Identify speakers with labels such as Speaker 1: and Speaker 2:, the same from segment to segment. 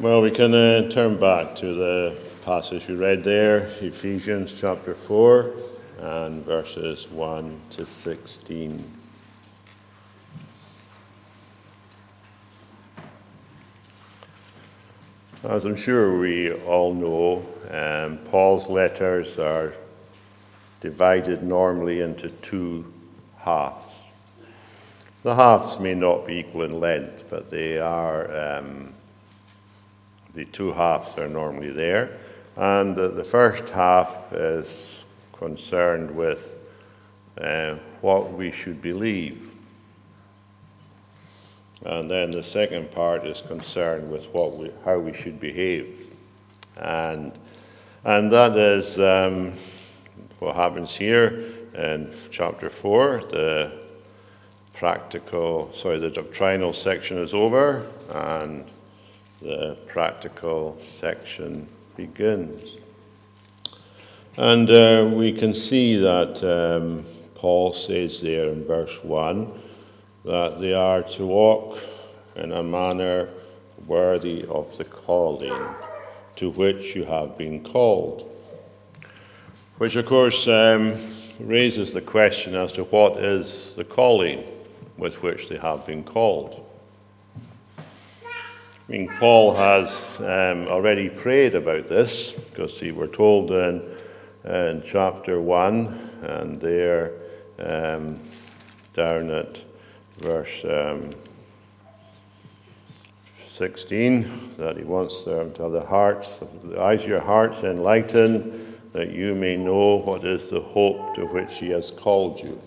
Speaker 1: Well, we can uh, turn back to the passage we read there, Ephesians chapter 4 and verses 1 to 16. As I'm sure we all know, um, Paul's letters are divided normally into two halves. The halves may not be equal in length, but they are, um, the two halves are normally there. And the, the first half is concerned with uh, what we should believe and then the second part is concerned with what we, how we should behave. And, and that is um, what happens here in chapter 4. The practical, sorry, the doctrinal section is over, and the practical section begins. And uh, we can see that um, Paul says there in verse 1 that they are to walk in a manner worthy of the calling to which you have been called. Which, of course, um, raises the question as to what is the calling with which they have been called. I mean, Paul has um, already prayed about this because we were told in, in chapter 1 and there um, down at verse um, 16 that he wants them to have the hearts, the eyes of your hearts enlightened, that you may know what is the hope to which he has called you.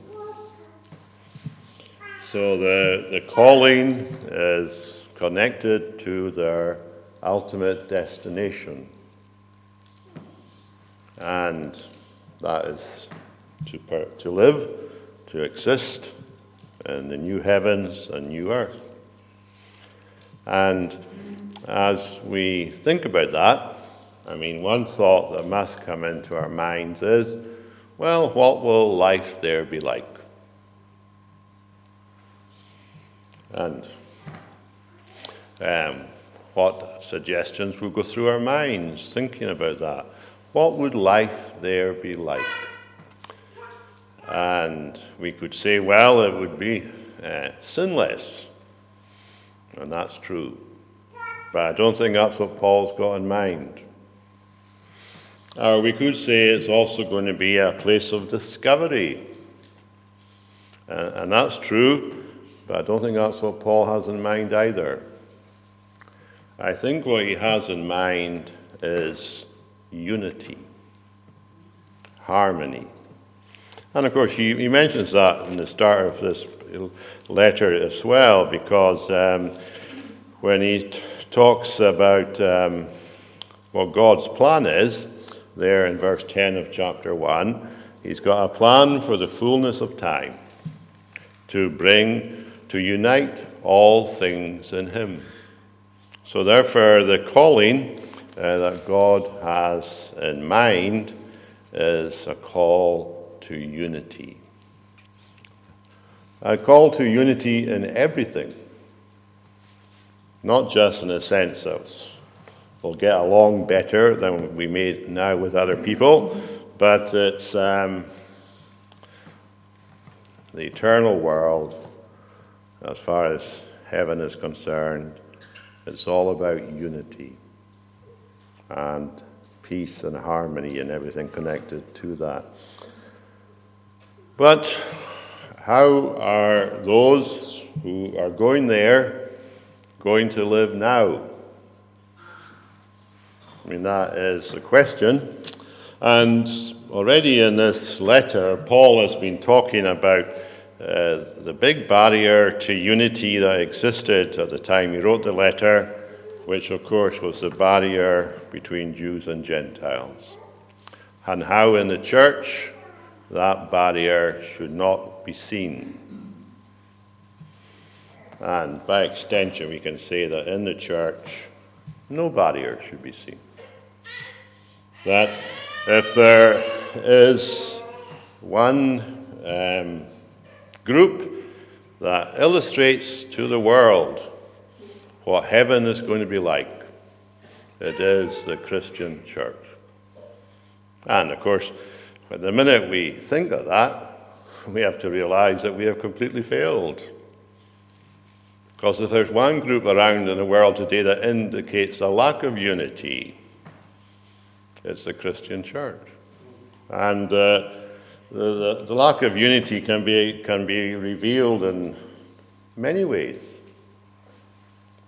Speaker 1: So the, the calling is connected to their ultimate destination. And that is to, to live, to exist, in the new heavens and new earth. And as we think about that, I mean, one thought that must come into our minds is well, what will life there be like? And um, what suggestions would go through our minds thinking about that? What would life there be like? And we could say, well, it would be uh, sinless. And that's true. But I don't think that's what Paul's got in mind. Or we could say it's also going to be a place of discovery. And, and that's true, but I don't think that's what Paul has in mind either. I think what he has in mind is unity, harmony. And of course, he, he mentions that in the start of this letter as well, because um, when he t- talks about um, what God's plan is, there in verse 10 of chapter 1, he's got a plan for the fullness of time to bring, to unite all things in him. So, therefore, the calling uh, that God has in mind is a call to unity. A call to unity in everything, not just in a sense of we'll get along better than we may now with other people, but it's um, the eternal world, as far as heaven is concerned, it's all about unity and peace and harmony and everything connected to that. But how are those who are going there going to live now? I mean, that is a question. And already in this letter, Paul has been talking about uh, the big barrier to unity that existed at the time he wrote the letter, which, of course, was the barrier between Jews and Gentiles. And how in the church that barrier should not be seen. And by extension, we can say that in the church, no barrier should be seen. That if there is one um, group that illustrates to the world what heaven is going to be like, It is the Christian church. And of course, the minute we think of that, we have to realize that we have completely failed. Because if there's one group around in the world today that indicates a lack of unity, it's the Christian church. And uh, the, the, the, lack of unity can be, can be revealed in many ways.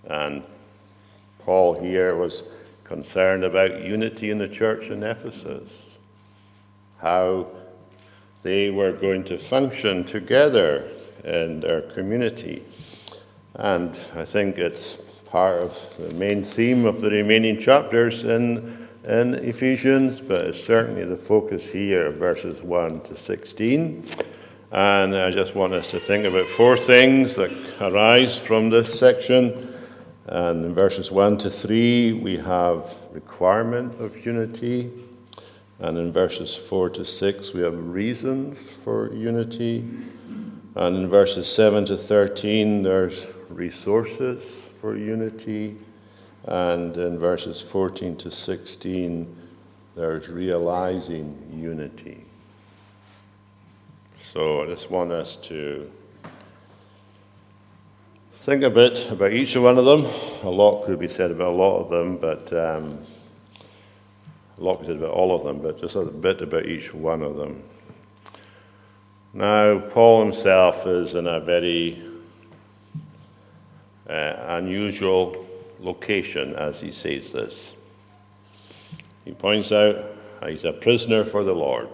Speaker 1: And Paul here was concerned about unity in the church in Ephesus, how they were going to function together in their community. And I think it's part of the main theme of the remaining chapters in, in Ephesians, but it's certainly the focus here, verses 1 to 16. And I just want us to think about four things that arise from this section. And in verses 1 to 3, we have requirement of unity. And in verses 4 to 6, we have reasons for unity. And in verses 7 to 13, there's resources for unity. And in verses 14 to 16, there's realizing unity. So I just want us to think a bit about each one of them. A lot could be said about a lot of them, but um, a lot could be said about all of them, but just a bit about each one of them. Now, Paul himself is in a very uh, unusual location as he says this. He points out he's a prisoner for the Lord.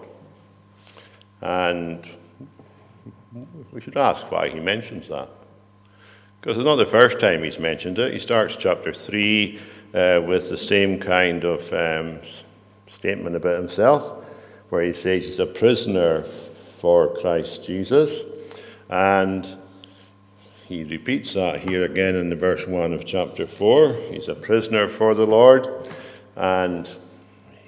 Speaker 1: And we should ask why he mentions that. Because it's not the first time he's mentioned it. He starts chapter 3 uh, with the same kind of um, statement about himself, where he says he's a prisoner for Christ Jesus. And he repeats that here again in the verse 1 of chapter 4. He's a prisoner for the Lord. And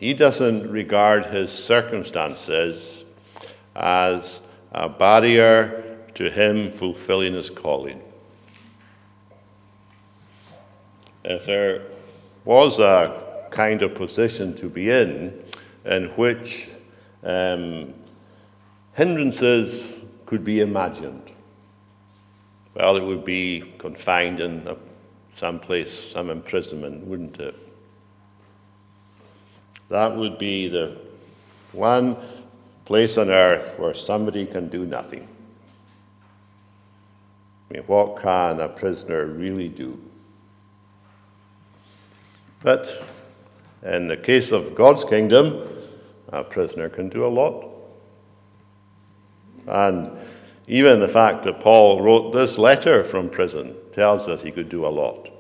Speaker 1: he doesn't regard his circumstances as a barrier to him fulfilling his calling. If there was a kind of position to be in in which um, hindrances could be imagined, well, it would be confined in some place, some imprisonment, wouldn't it? That would be the one place on earth where somebody can do nothing. I mean, what can a prisoner really do? But in the case of God's kingdom, a prisoner can do a lot. And even the fact that Paul wrote this letter from prison tells us he could do a lot.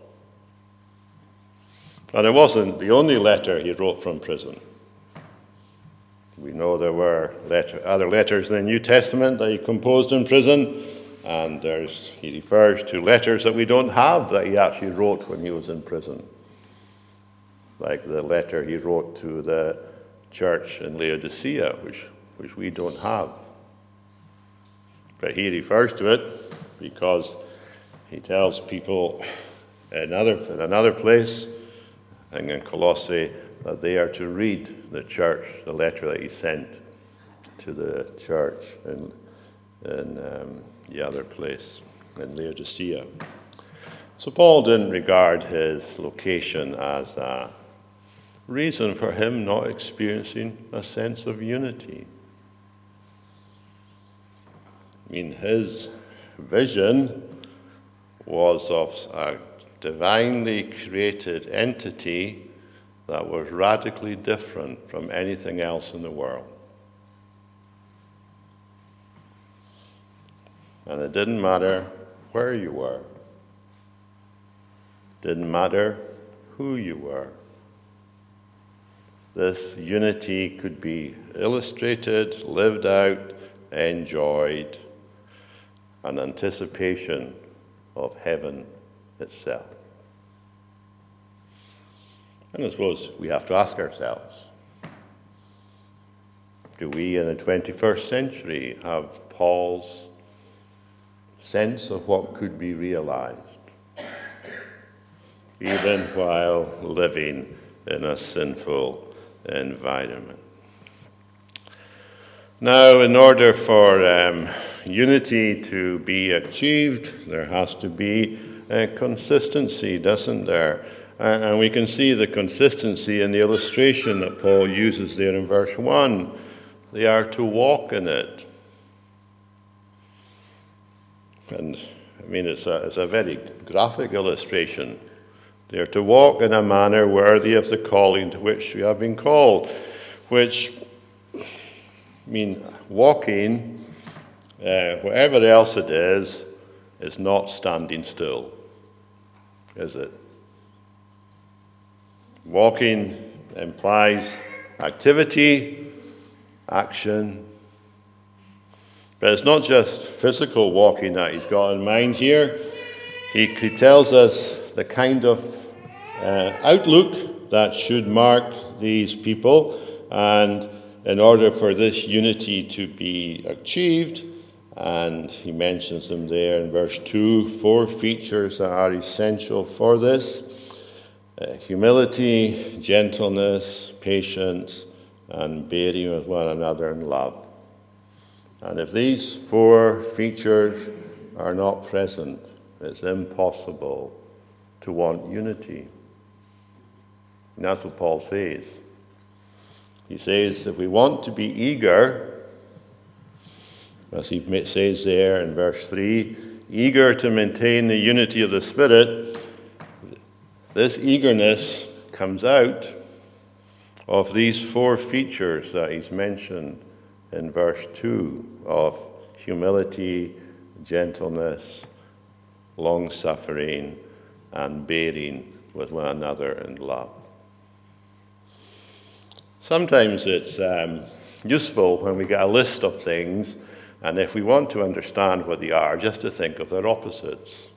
Speaker 1: And it wasn't the only letter he wrote from prison. We know there were letter, other letters in the New Testament that he composed in prison, and there's, he refers to letters that we don't have that he actually wrote when he was in prison. Like the letter he wrote to the church in Laodicea, which, which we don't have. But he refers to it because he tells people another, in another place, and in Colossae, that they are to read the church, the letter that he sent to the church in, in um, the other place, in Laodicea. So Paul didn't regard his location as a reason for him not experiencing a sense of unity. I mean, his vision was of a divinely created entity that was radically different from anything else in the world. And it didn't matter where you were, didn't matter who you were. This unity could be illustrated, lived out, enjoyed, an anticipation of heaven itself. And I suppose we have to ask ourselves do we in the 21st century have Paul's sense of what could be realized? even while living in a sinful environment. Now, in order for um, unity to be achieved, there has to be a consistency, doesn't there? And we can see the consistency in the illustration that Paul uses there in verse 1. They are to walk in it. And I mean, it's a, it's a very graphic illustration. They are to walk in a manner worthy of the calling to which we have been called, which I mean, walking, uh, whatever else it is, is not standing still, is it? Walking implies activity, action. But it's not just physical walking that he's got in mind here. He, he tells us the kind of uh, outlook that should mark these people. And in order for this unity to be achieved, and he mentions them there in verse 2 four features that are essential for this uh, humility, gentleness, patience, and bearing with one another in love. And if these four features are not present, it's impossible to want unity. And that's what Paul says. He says, if we want to be eager, as he says there in verse 3, eager to maintain the unity of the Spirit, this eagerness comes out of these four features that he's mentioned in verse 2 of humility, gentleness, long suffering, and bearing with one another in love. Sometimes it's um, useful when we get a list of things, and if we want to understand what they are, just to think of their opposites.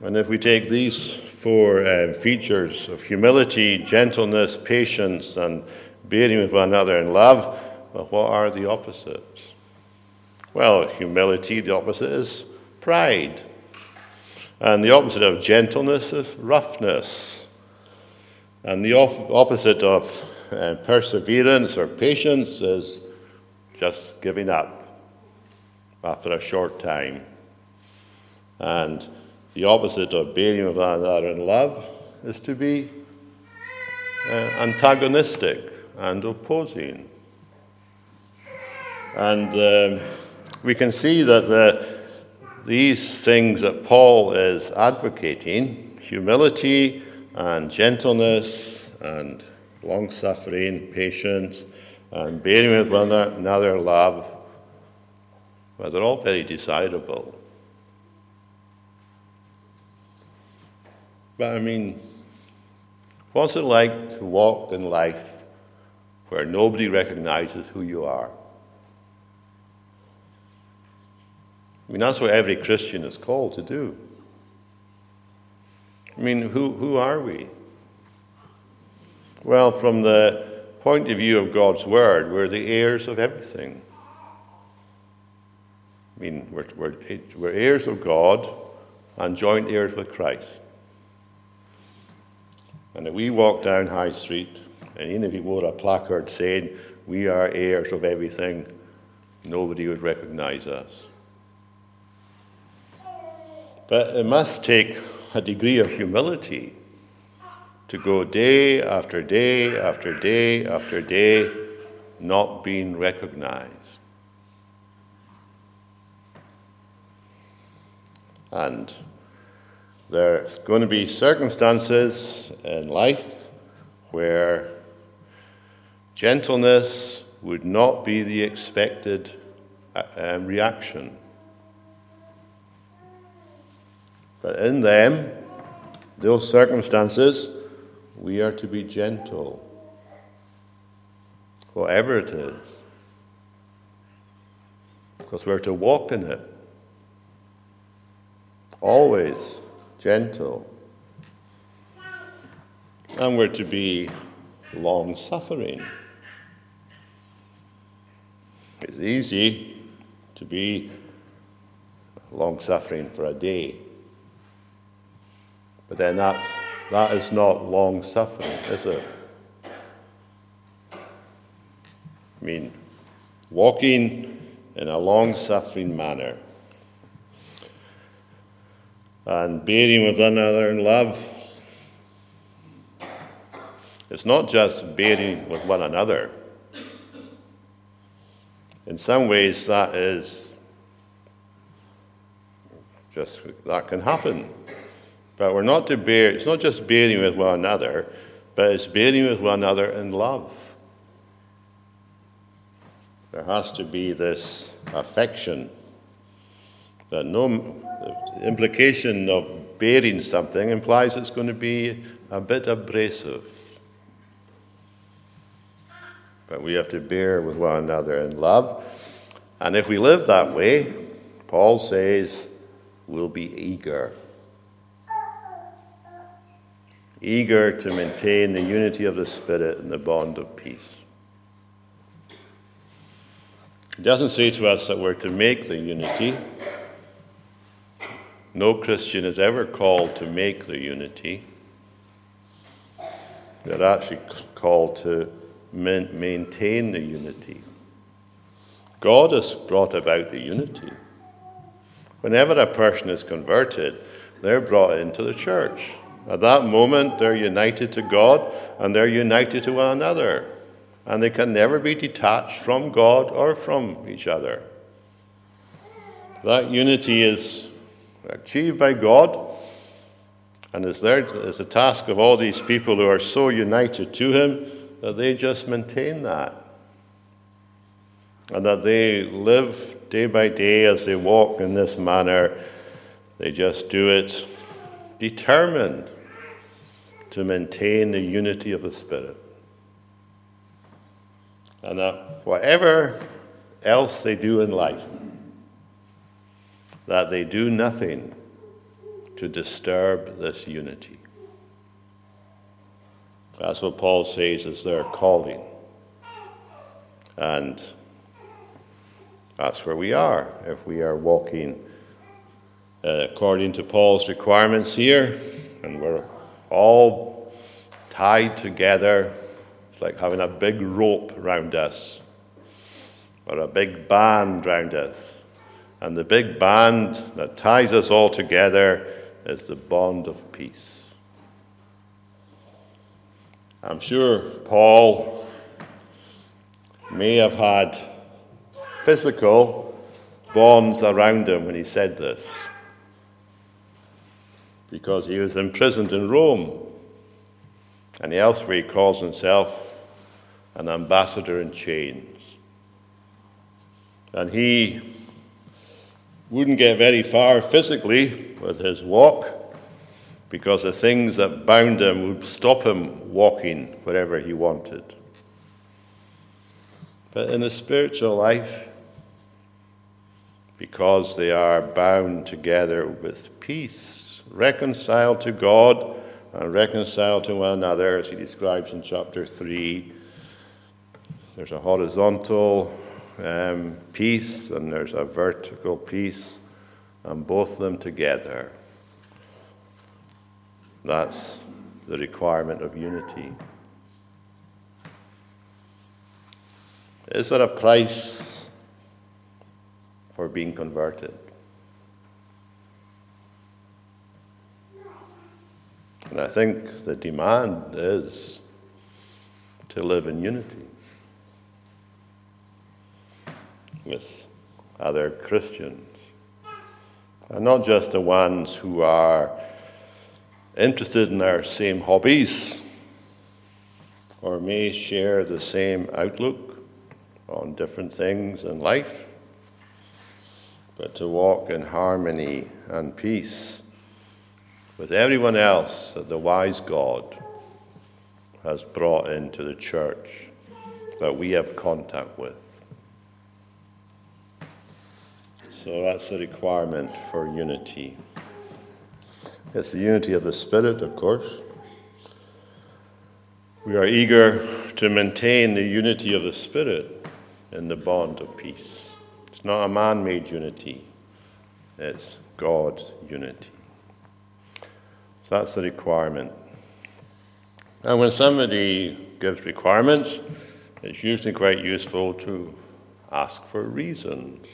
Speaker 1: And if we take these four uh, features of humility, gentleness, patience, and bearing with one another in love, well, what are the opposites? Well, humility, the opposite is pride. And the opposite of gentleness is roughness. And the op- opposite of uh, perseverance or patience is just giving up after a short time. And the opposite of bearing with another in love is to be uh, antagonistic and opposing. And um, we can see that the, these things that Paul is advocating humility and gentleness and long suffering, patience, and bearing with one another love well, they're all very desirable. But I mean, what's it like to walk in life where nobody recognizes who you are? I mean, that's what every Christian is called to do. I mean, who, who are we? Well, from the point of view of God's Word, we're the heirs of everything. I mean, we're, we're, we're heirs of God and joint heirs with Christ. And if we walk down High Street, and even if we wore a placard saying, We are heirs of everything, nobody would recognize us. But it must take a degree of humility to go day after day after day after day not being recognized. And there's going to be circumstances in life where gentleness would not be the expected uh, um, reaction. But in them, those circumstances, we are to be gentle, whatever it is, because we're to walk in it. Always gentle. And we're to be long suffering. It's easy to be long suffering for a day. But then that's, that is not long suffering, is it? I mean, walking in a long suffering manner and bearing with one another in love. It's not just bearing with one another. In some ways, that is just that can happen. But we're not to bear, it's not just bearing with one another, but it's bearing with one another in love. There has to be this affection that no the implication of bearing something implies it's going to be a bit abrasive. But we have to bear with one another in love. And if we live that way, Paul says, we'll be eager. Eager to maintain the unity of the Spirit and the bond of peace. He doesn't say to us that we're to make the unity. No Christian is ever called to make the unity. They're actually called to maintain the unity. God has brought about the unity. Whenever a person is converted, they're brought into the church. At that moment, they're united to God and they're united to one another and they can never be detached from God or from each other. That unity is achieved by God, and is there is the task of all these people who are so united to Him that they just maintain that. And that they live day by day as they walk in this manner, they just do it determined to maintain the unity of the Spirit and that whatever else they do in life, that they do nothing to disturb this unity. That's what Paul says is their calling. And that's where we are if we are walking uh, according to Paul's requirements here, and we're all tied together it's like having a big rope around us or a big band around us. And the big band that ties us all together is the bond of peace. I'm sure Paul may have had physical bonds around him when he said this, because he was imprisoned in Rome. And elsewhere he calls himself an ambassador in chains. And he wouldn't get very far physically with his walk because the things that bound him would stop him walking wherever he wanted. But in the spiritual life, because they are bound together with peace, reconciled to God and reconciled to one another, as he describes in chapter 3, there's a horizontal um, peace and there's a vertical peace, and both of them together. That's the requirement of unity. Is there a price for being converted? And I think the demand is to live in unity. with other Christians. And not just the ones who are interested in our same hobbies or may share the same outlook on different things in life, but to walk in harmony and peace with everyone else that the wise God has brought into the church that we have contact with. So that's the requirement for unity. It's the unity of the Spirit, of course. We are eager to maintain the unity of the Spirit in the bond of peace. It's not a man made unity, it's God's unity. That's the requirement. And when somebody gives requirements, it's usually quite useful to ask for reasons.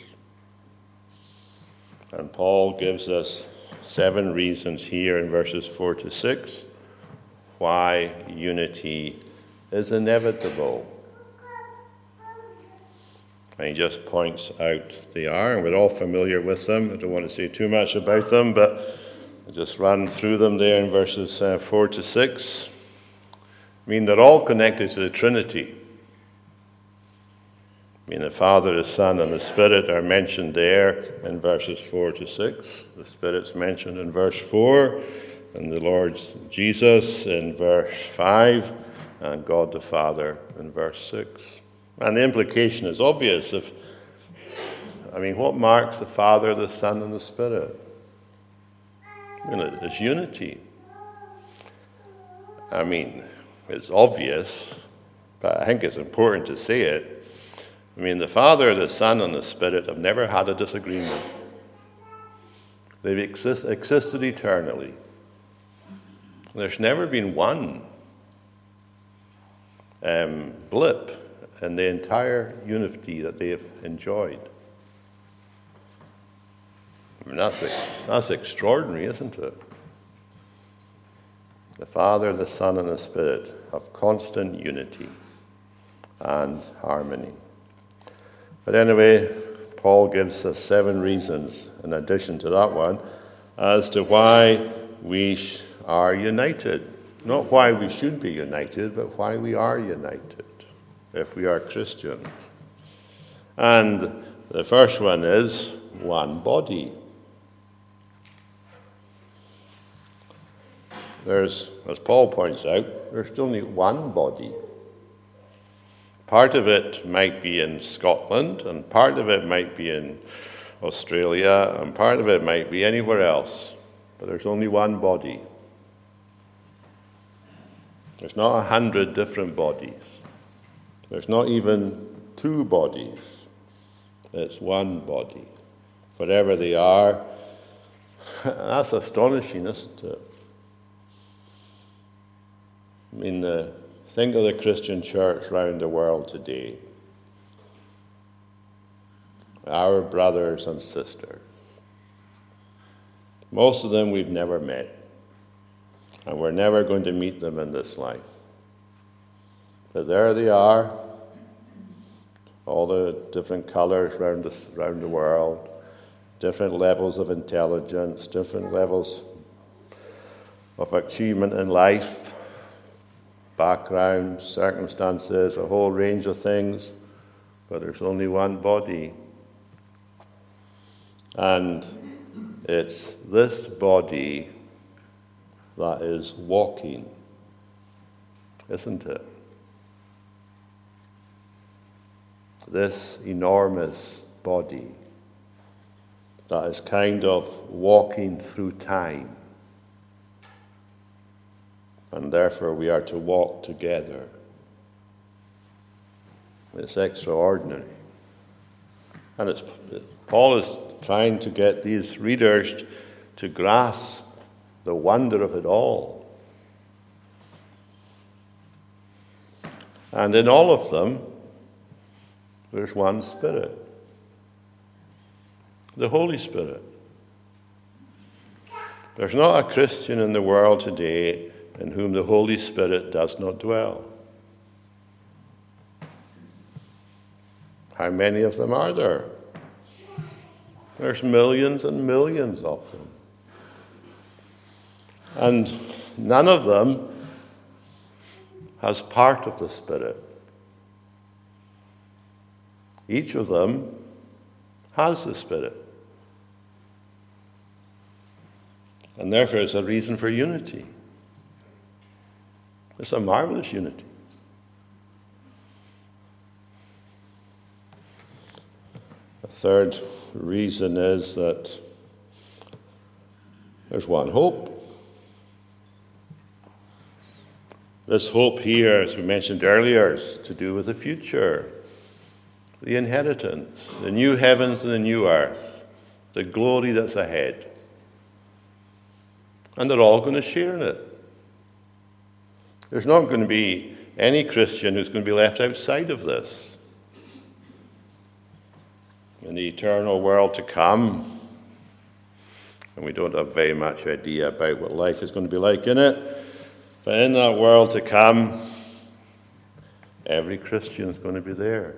Speaker 1: And Paul gives us seven reasons here in verses 4 to 6 why unity is inevitable. And he just points out they are, and we're all familiar with them. I don't want to say too much about them, but I'll just run through them there in verses uh, 4 to 6. I mean, they're all connected to the Trinity. I mean, the Father, the Son, and the Spirit are mentioned there in verses 4 to 6. The Spirit's mentioned in verse 4, and the Lord Jesus in verse 5, and God the Father in verse 6. And the implication is obvious. If, I mean, what marks the Father, the Son, and the Spirit? I mean, it's unity. I mean, it's obvious, but I think it's important to say it. I mean, the Father, the Son, and the Spirit have never had a disagreement. They've exist, existed eternally. There's never been one um, blip in the entire unity that they've enjoyed. I mean, that's, that's extraordinary, isn't it? The Father, the Son, and the Spirit have constant unity and harmony. But anyway, Paul gives us seven reasons, in addition to that one, as to why we are united. Not why we should be united, but why we are united if we are Christian. And the first one is one body. There's, as Paul points out, there's only one body. Part of it might be in Scotland, and part of it might be in Australia, and part of it might be anywhere else. But there's only one body. There's not a hundred different bodies. There's not even two bodies. It's one body. Whatever they are, that's astonishing, isn't it? I mean, the Think of the Christian church around the world today. Our brothers and sisters. Most of them we've never met, and we're never going to meet them in this life. But there they are, all the different colors around the, around the world, different levels of intelligence, different levels of achievement in life background, circumstances, a whole range of things, but there's only one body. And it's this body that is walking, isn't it? This enormous body that is kind of walking through time and therefore we are to walk together. It's extraordinary. And it's, Paul is trying to get these readers to grasp the wonder of it all. And in all of them, there's one Spirit the Holy Spirit. There's not a Christian in the world today in whom the Holy Spirit does not dwell. How many of them are there? There's millions and millions of them. And none of them has part of the Spirit. Each of them has the Spirit. And therefore, it's a reason for unity. It's a marvelous unity. A third reason is that there's one hope. This hope here, as we mentioned earlier, is to do with the future, the inheritance, the new heavens and the new earth, the glory that's ahead. And they're all going to share in it. There's not going to be any Christian who's going to be left outside of this. In the eternal world to come, and we don't have very much idea about what life is going to be like in it, but in that world to come, every Christian is going to be there.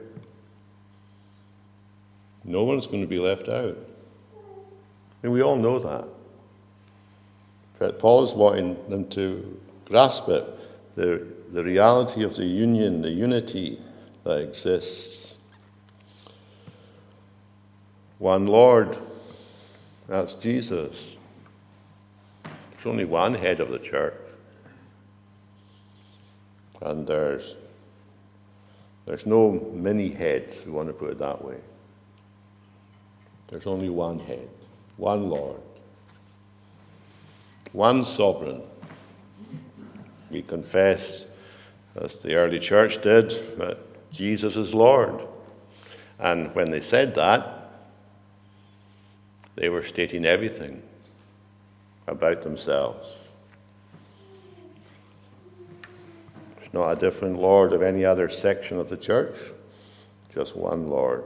Speaker 1: No one's going to be left out. And we all know that. But Paul is wanting them to grasp it the, the reality of the union, the unity that exists. One Lord, that's Jesus. There's only one head of the church. And there's, there's no many heads, we want to put it that way. There's only one head, one Lord, one sovereign. We confess, as the early church did, that Jesus is Lord. And when they said that, they were stating everything about themselves. There's not a different Lord of any other section of the church, just one Lord.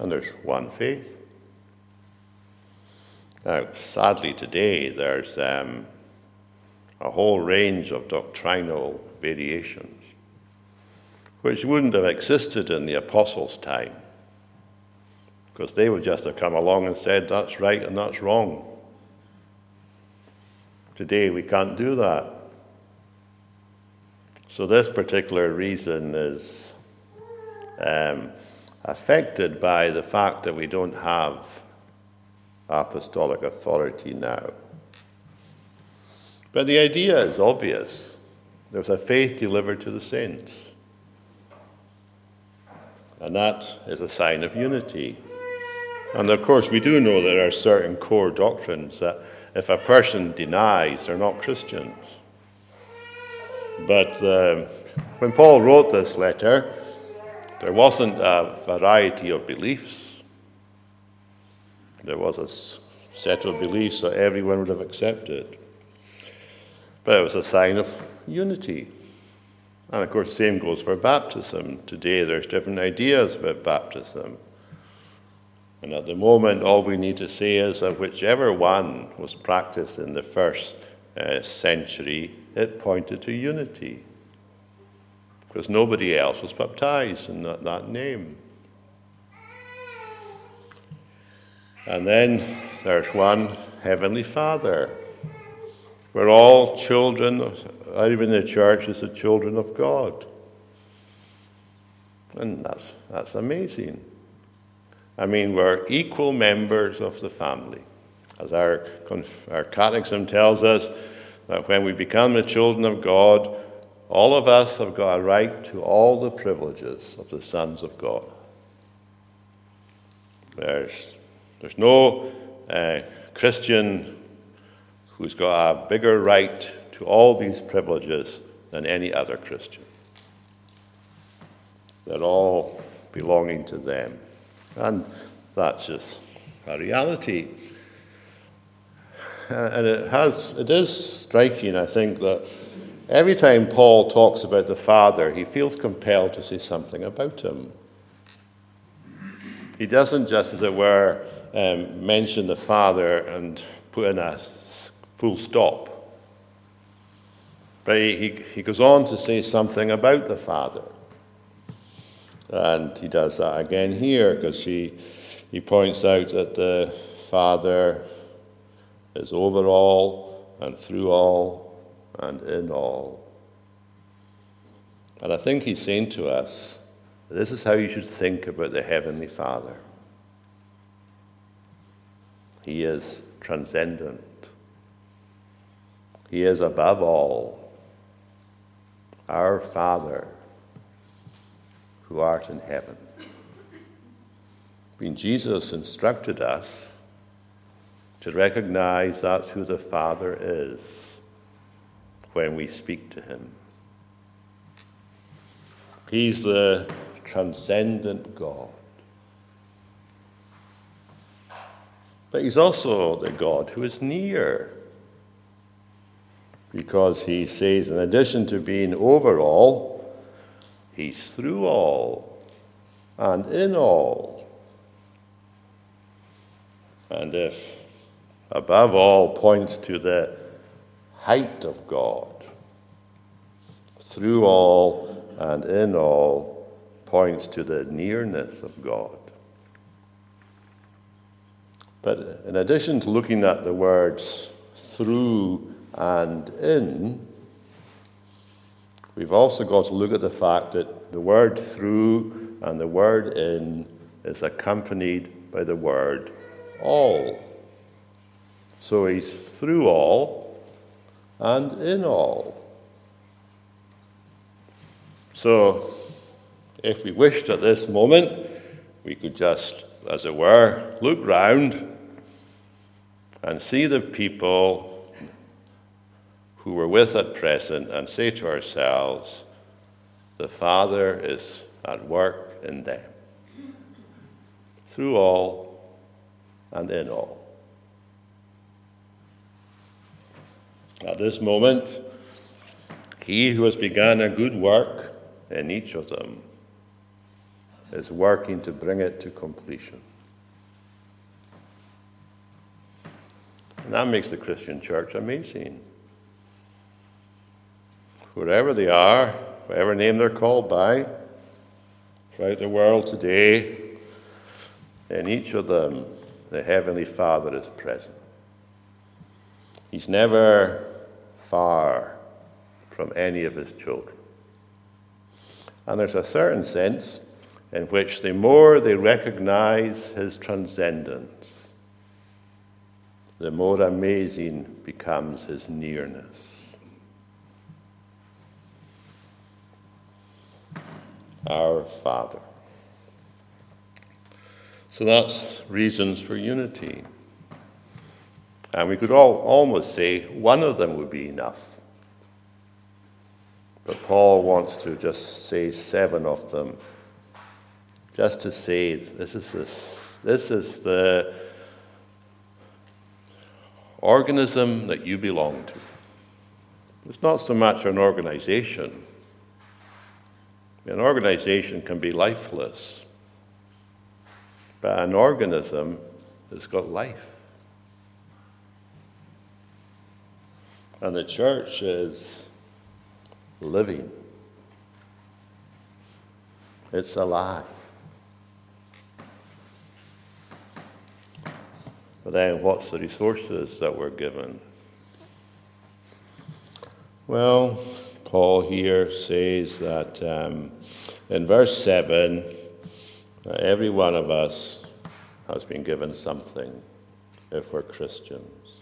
Speaker 1: And there's one faith. Now, sadly, today there's um, a whole range of doctrinal variations which wouldn't have existed in the apostles' time because they would just have come along and said that's right and that's wrong. Today we can't do that. So, this particular reason is um, affected by the fact that we don't have apostolic authority now. But the idea is obvious. There's a faith delivered to the saints. And that is a sign of unity. And of course, we do know there are certain core doctrines that if a person denies, they're not Christians. But uh, when Paul wrote this letter, there wasn't a variety of beliefs. There was a set of beliefs that everyone would have accepted. But it was a sign of unity. And of course, same goes for baptism. Today, there's different ideas about baptism. And at the moment, all we need to say is that whichever one was practiced in the first uh, century, it pointed to unity. Because nobody else was baptized in that, that name. And then there's one Heavenly Father we're all children, even the church is the children of God. And that's, that's amazing. I mean, we're equal members of the family. As our, our catechism tells us, that when we become the children of God, all of us have got a right to all the privileges of the sons of God. There's, there's no uh, Christian who's got a bigger right to all these privileges than any other Christian. They're all belonging to them. And that's just a reality. And it has it is striking, I think, that every time Paul talks about the Father, he feels compelled to say something about him. He doesn't just, as it were, um, mention the Father and put in a full stop. But he, he goes on to say something about the Father. And he does that again here because he, he points out that the Father is over all and through all and in all. And I think he's saying to us this is how you should think about the Heavenly Father. He is transcendent. He is above all our Father who art in heaven. When Jesus instructed us to recognize that's who the Father is when we speak to Him. He's the transcendent God. But He's also the God who is near because he says, in addition to being over all, he's through all and in all. And if above all points to the height of God, through all and in all points to the nearness of God. But in addition to looking at the words through and in, we've also got to look at the fact that the word through and the word in is accompanied by the word all. So he's through all and in all. So, if we wished at this moment, we could just, as it were, look round and see the people who were with at present and say to ourselves, the Father is at work in them, through all and in all. At this moment, he who has begun a good work in each of them is working to bring it to completion. And that makes the Christian church amazing. Wherever they are, whatever name they're called by, throughout the world today, in each of them, the Heavenly Father is present. He's never far from any of His children. And there's a certain sense in which the more they recognize His transcendence, the more amazing becomes his nearness. Our Father. So that's reasons for unity. And we could all almost say one of them would be enough. But Paul wants to just say seven of them, just to say this is, this, this is the organism that you belong to. It's not so much an organization. An organization can be lifeless, but an organism has got life. And the church is living, it's alive. But then, what's the resources that we're given? Well, Paul here says that um, in verse 7, every one of us has been given something if we're Christians.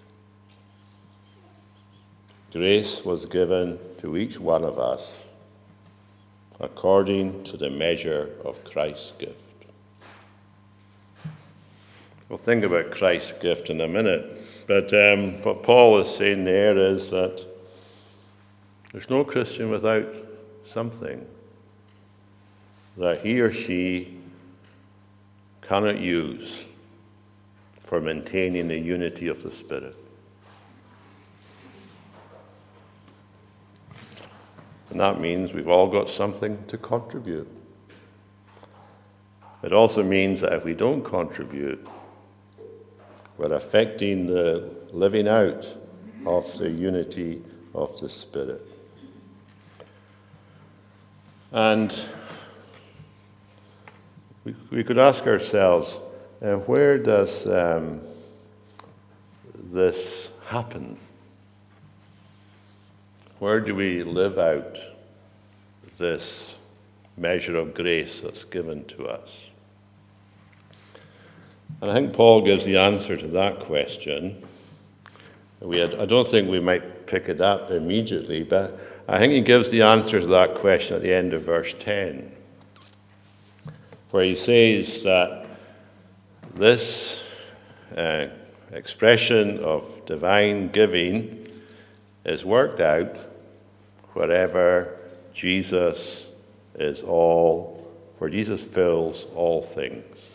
Speaker 1: Grace was given to each one of us according to the measure of Christ's gift. We'll think about Christ's gift in a minute. But um, what Paul is saying there is that there's no Christian without something that he or she cannot use for maintaining the unity of the Spirit. And that means we've all got something to contribute. It also means that if we don't contribute, we're affecting the living out of the unity of the Spirit. And we, we could ask ourselves uh, where does um, this happen? Where do we live out this measure of grace that's given to us? And I think Paul gives the answer to that question. We had, I don't think we might pick it up immediately, but I think he gives the answer to that question at the end of verse 10, where he says that this uh, expression of divine giving is worked out wherever Jesus is all, where Jesus fills all things.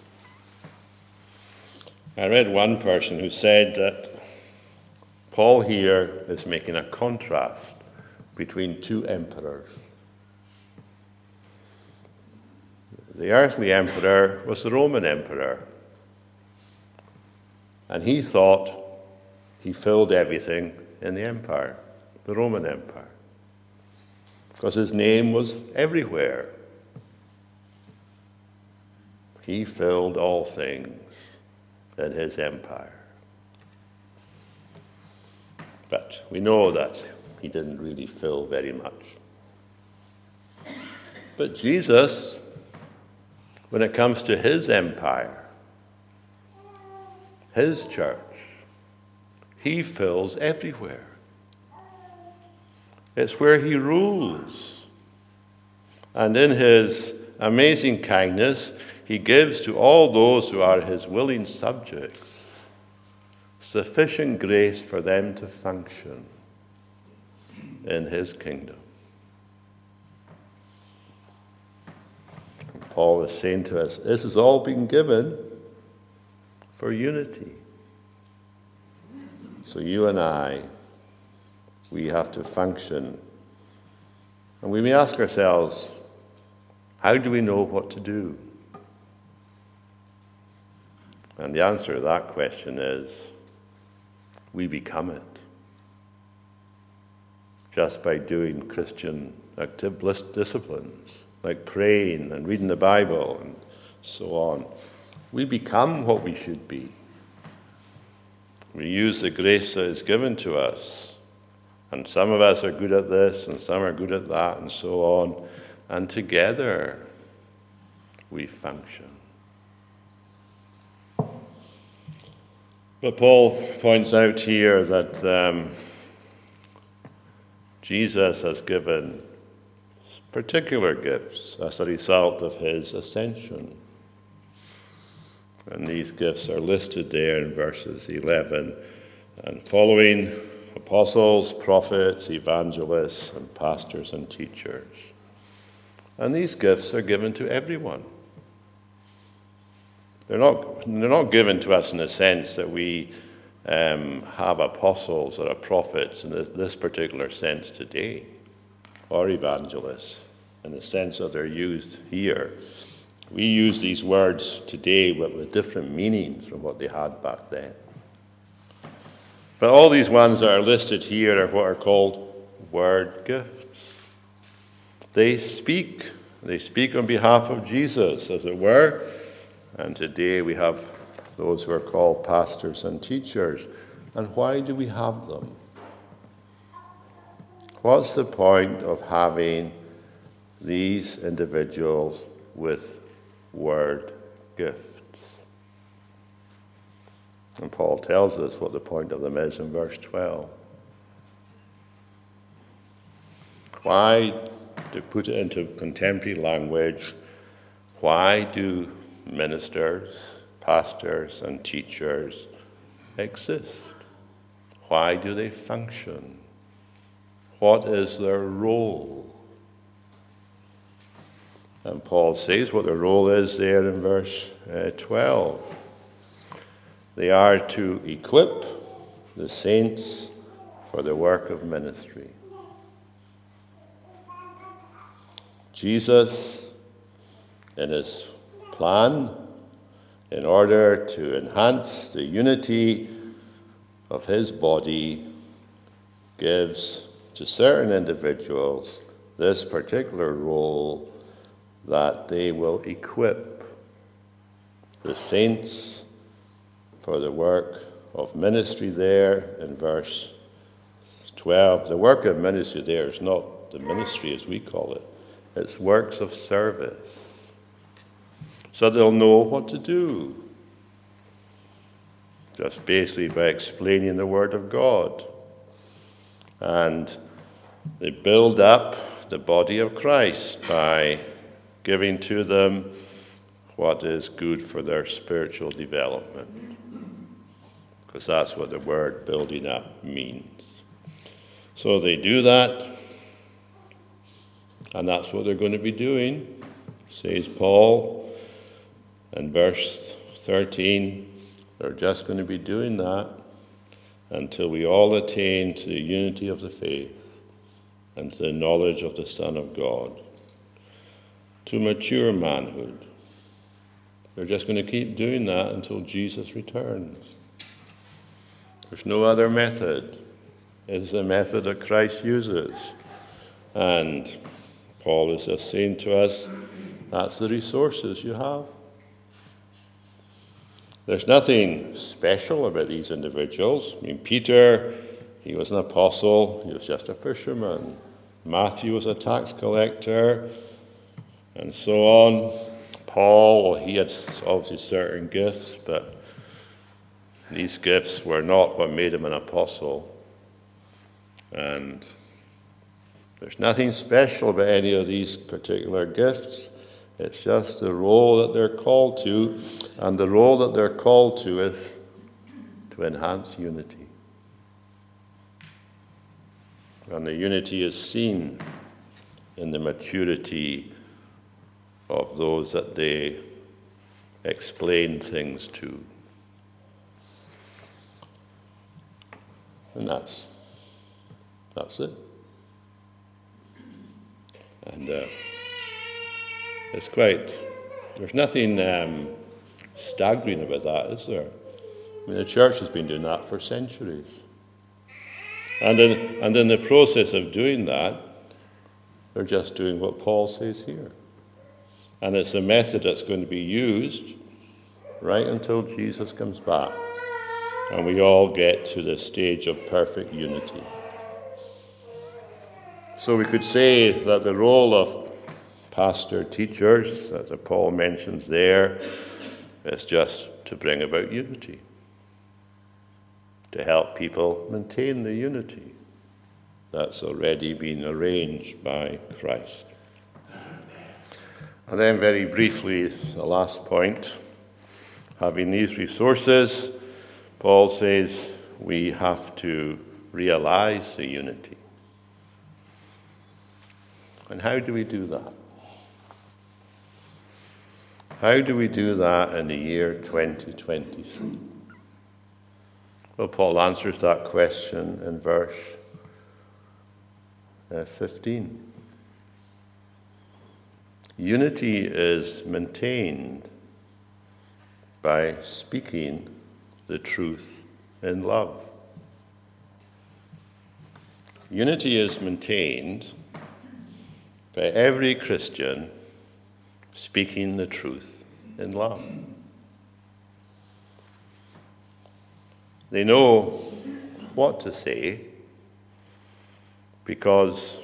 Speaker 1: I read one person who said that Paul here is making a contrast between two emperors. The earthly emperor was the Roman emperor. And he thought he filled everything in the empire, the Roman Empire, because his name was everywhere. He filled all things in his empire. But we know that he didn't really fill very much. But Jesus, when it comes to his empire, his church, he fills everywhere. It's where he rules. And in his amazing kindness, he gives to all those who are his willing subjects sufficient grace for them to function in his kingdom. Paul is saying to us, this has all been given for unity. So you and I, we have to function. And we may ask ourselves, how do we know what to do? And the answer to that question is we become it just by doing Christian active disciplines like praying and reading the Bible and so on. We become what we should be. We use the grace that is given to us. And some of us are good at this, and some are good at that, and so on. And together we function. But Paul points out here that um, Jesus has given particular gifts as a result of his ascension. And these gifts are listed there in verses 11 and following apostles, prophets, evangelists, and pastors and teachers. And these gifts are given to everyone. They're not, they're not given to us in the sense that we um, have apostles or prophets in this, this particular sense today, or evangelists in the sense that they're used here. We use these words today but with different meanings from what they had back then. But all these ones that are listed here are what are called word gifts. They speak. They speak on behalf of Jesus, as it were. And today we have those who are called pastors and teachers. And why do we have them? What's the point of having these individuals with word gifts? And Paul tells us what the point of them is in verse 12. Why, to put it into contemporary language, why do ministers, pastors, and teachers exist? Why do they function? What is their role? And Paul says what their role is there in verse uh, 12. They are to equip the saints for the work of ministry. Jesus, in his plan in order to enhance the unity of his body, gives to certain individuals this particular role that they will equip the saints for the work of ministry there in verse 12. The work of ministry there is not the ministry as we call it, it's works of service so they'll know what to do. Just basically by explaining the Word of God. And they build up the body of Christ by giving to them what is good for their spiritual development. Because that's what the word building up means. So they do that, and that's what they're going to be doing, says Paul. In verse 13, they're just going to be doing that until we all attain to the unity of the faith and to the knowledge of the Son of God, to mature manhood. We're just going to keep doing that until Jesus returns. There's no other method. It's the method that Christ uses. And Paul is just saying to us that's the resources you have. There's nothing special about these individuals. I mean, Peter, he was an apostle, he was just a fisherman. Matthew was a tax collector, and so on. Paul, he had obviously certain gifts, but these gifts were not what made him an apostle. And there's nothing special about any of these particular gifts. It's just the role that they're called to, and the role that they're called to is to enhance unity. And the unity is seen in the maturity of those that they explain things to. And that's, that's it. And uh, it's quite, there's nothing um, staggering about that, is there? I mean, the church has been doing that for centuries. And in, and in the process of doing that, they're just doing what Paul says here. And it's a method that's going to be used right until Jesus comes back. And we all get to the stage of perfect unity. So we could say that the role of pastor teachers, as Paul mentions there, is just to bring about unity, to help people maintain the unity that's already been arranged by Christ. And then, very briefly, the last point having these resources, Paul says we have to realize the unity. And how do we do that? How do we do that in the year 2023? Well, Paul answers that question in verse uh, 15. Unity is maintained by speaking the truth in love. Unity is maintained by every Christian speaking the truth in love. They know what to say because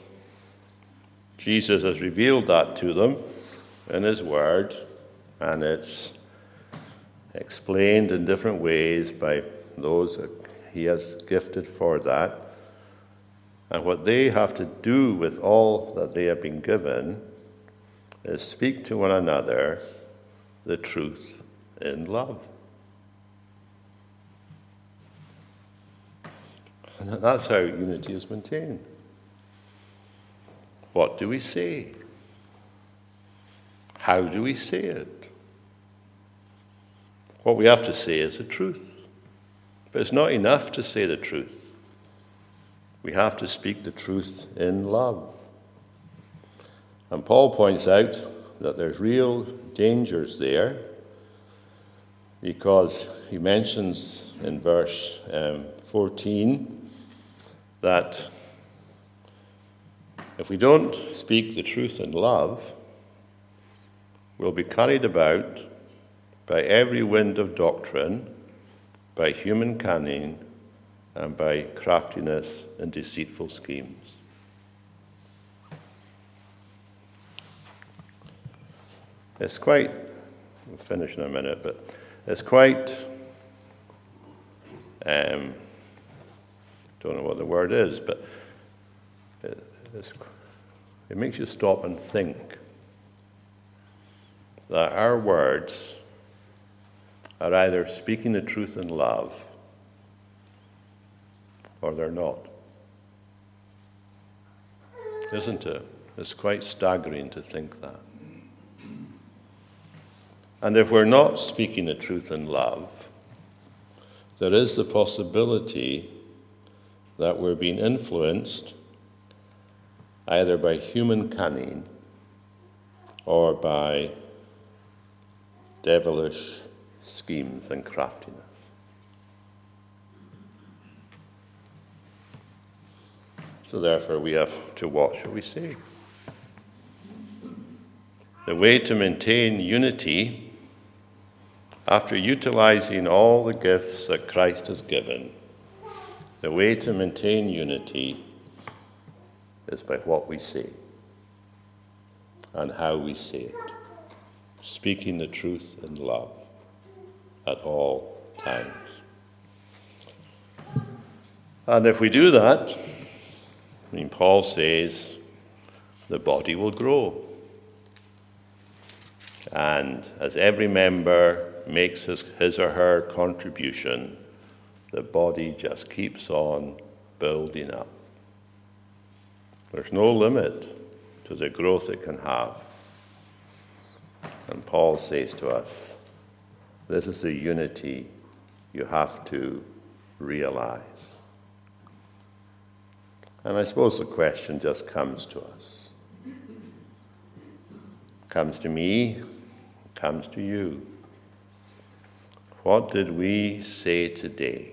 Speaker 1: Jesus has revealed that to them in His Word, and it's explained in different ways by those that He has gifted for that. And what they have to do with all that they have been given is speak to one another the truth in love. And that's how unity is maintained. What do we say? How do we say it? What we have to say is the truth. But it's not enough to say the truth. We have to speak the truth in love. And Paul points out that there's real dangers there because he mentions in verse um, 14 that if we don't speak the truth in love, we'll be carried about by every wind of doctrine, by human cunning, and by craftiness and deceitful schemes. It's quite, we'll finish in a minute, but it's quite, um, don't know what the word is, but it, it makes you stop and think that our words are either speaking the truth in love or they're not. Isn't it? It's quite staggering to think that. And if we're not speaking the truth in love, there is the possibility that we're being influenced either by human cunning or by devilish schemes and craftiness. So, therefore, we have to watch what we say. The way to maintain unity after utilizing all the gifts that Christ has given, the way to maintain unity is by what we say and how we say it, speaking the truth in love at all times. And if we do that, I mean, Paul says the body will grow. And as every member makes his, his or her contribution, the body just keeps on building up. There's no limit to the growth it can have. And Paul says to us, this is the unity you have to realize. And I suppose the question just comes to us. Comes to me, comes to you. What did we say today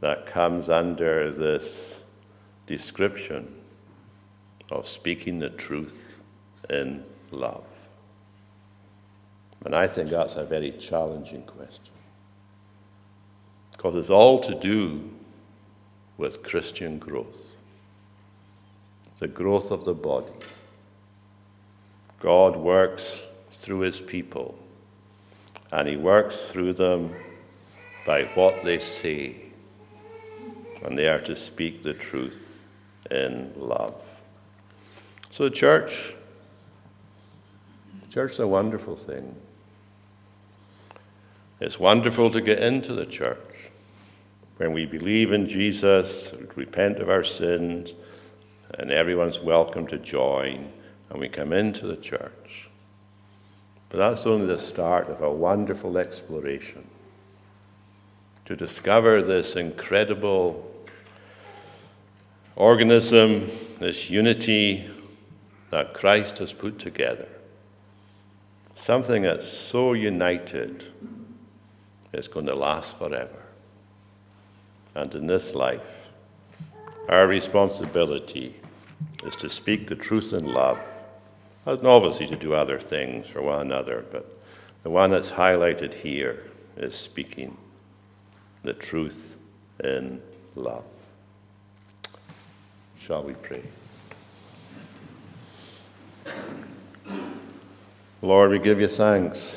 Speaker 1: that comes under this description of speaking the truth in love? And I think that's a very challenging question. Because it's all to do with Christian growth, the growth of the body. God works through his people, and he works through them by what they say, and they are to speak the truth in love. So, the church, church is a wonderful thing. It's wonderful to get into the church when we believe in Jesus, repent of our sins, and everyone's welcome to join, and we come into the church. But that's only the start of a wonderful exploration to discover this incredible organism, this unity that Christ has put together. Something that's so united, it's going to last forever and in this life. Our responsibility is to speak the truth in love, and obviously to do other things for one another, but the one that's highlighted here is speaking the truth in love. Shall we pray? Lord, we give you thanks